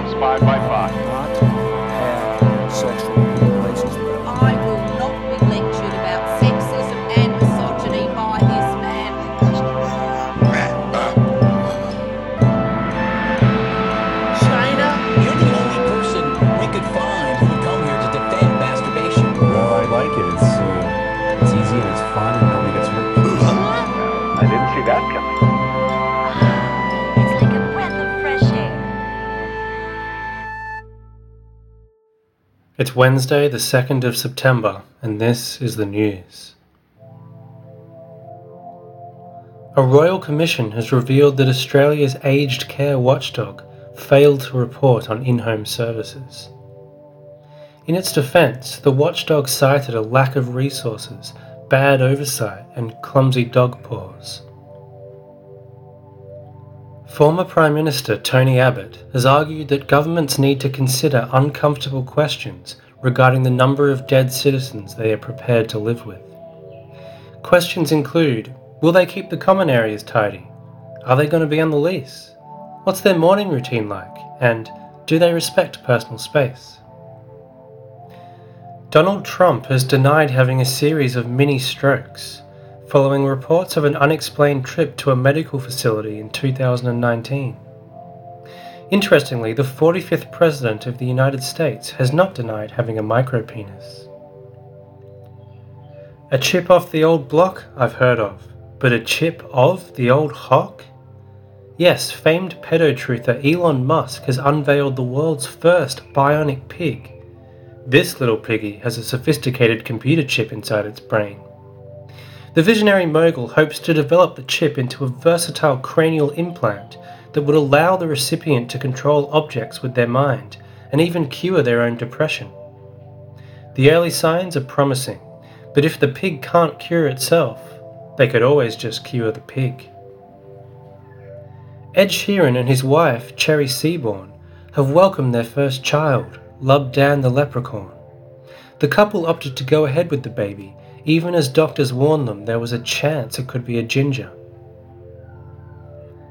Six, five by five. It's Wednesday, the 2nd of September, and this is the news. A royal commission has revealed that Australia's aged care watchdog failed to report on in home services. In its defence, the watchdog cited a lack of resources, bad oversight, and clumsy dog paws. Former Prime Minister Tony Abbott has argued that governments need to consider uncomfortable questions regarding the number of dead citizens they are prepared to live with. Questions include Will they keep the common areas tidy? Are they going to be on the lease? What's their morning routine like? And do they respect personal space? Donald Trump has denied having a series of mini strokes following reports of an unexplained trip to a medical facility in 2019. Interestingly, the 45th President of the United States has not denied having a micropenis. A chip off the old block I've heard of, but a chip of the old hock? Yes, famed pedo-truther Elon Musk has unveiled the world's first bionic pig. This little piggy has a sophisticated computer chip inside its brain. The visionary mogul hopes to develop the chip into a versatile cranial implant that would allow the recipient to control objects with their mind and even cure their own depression. The early signs are promising, but if the pig can't cure itself, they could always just cure the pig. Ed Sheeran and his wife, Cherry Seaborn, have welcomed their first child, Lub Dan the leprechaun. The couple opted to go ahead with the baby even as doctors warned them there was a chance it could be a ginger.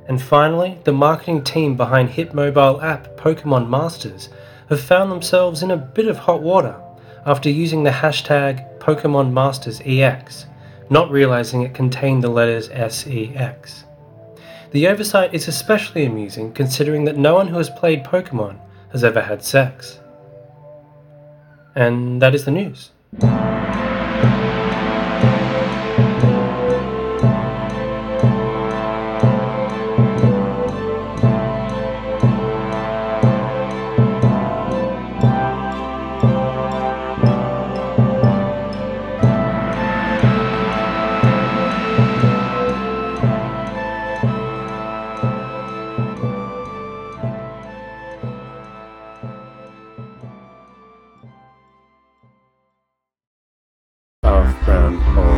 And finally, the marketing team behind hit mobile app Pokemon Masters have found themselves in a bit of hot water after using the hashtag Pokemon Masters EX, not realizing it contained the letters SEX. The oversight is especially amusing considering that no one who has played Pokemon has ever had sex. And that is the news. Brown hole. Uh,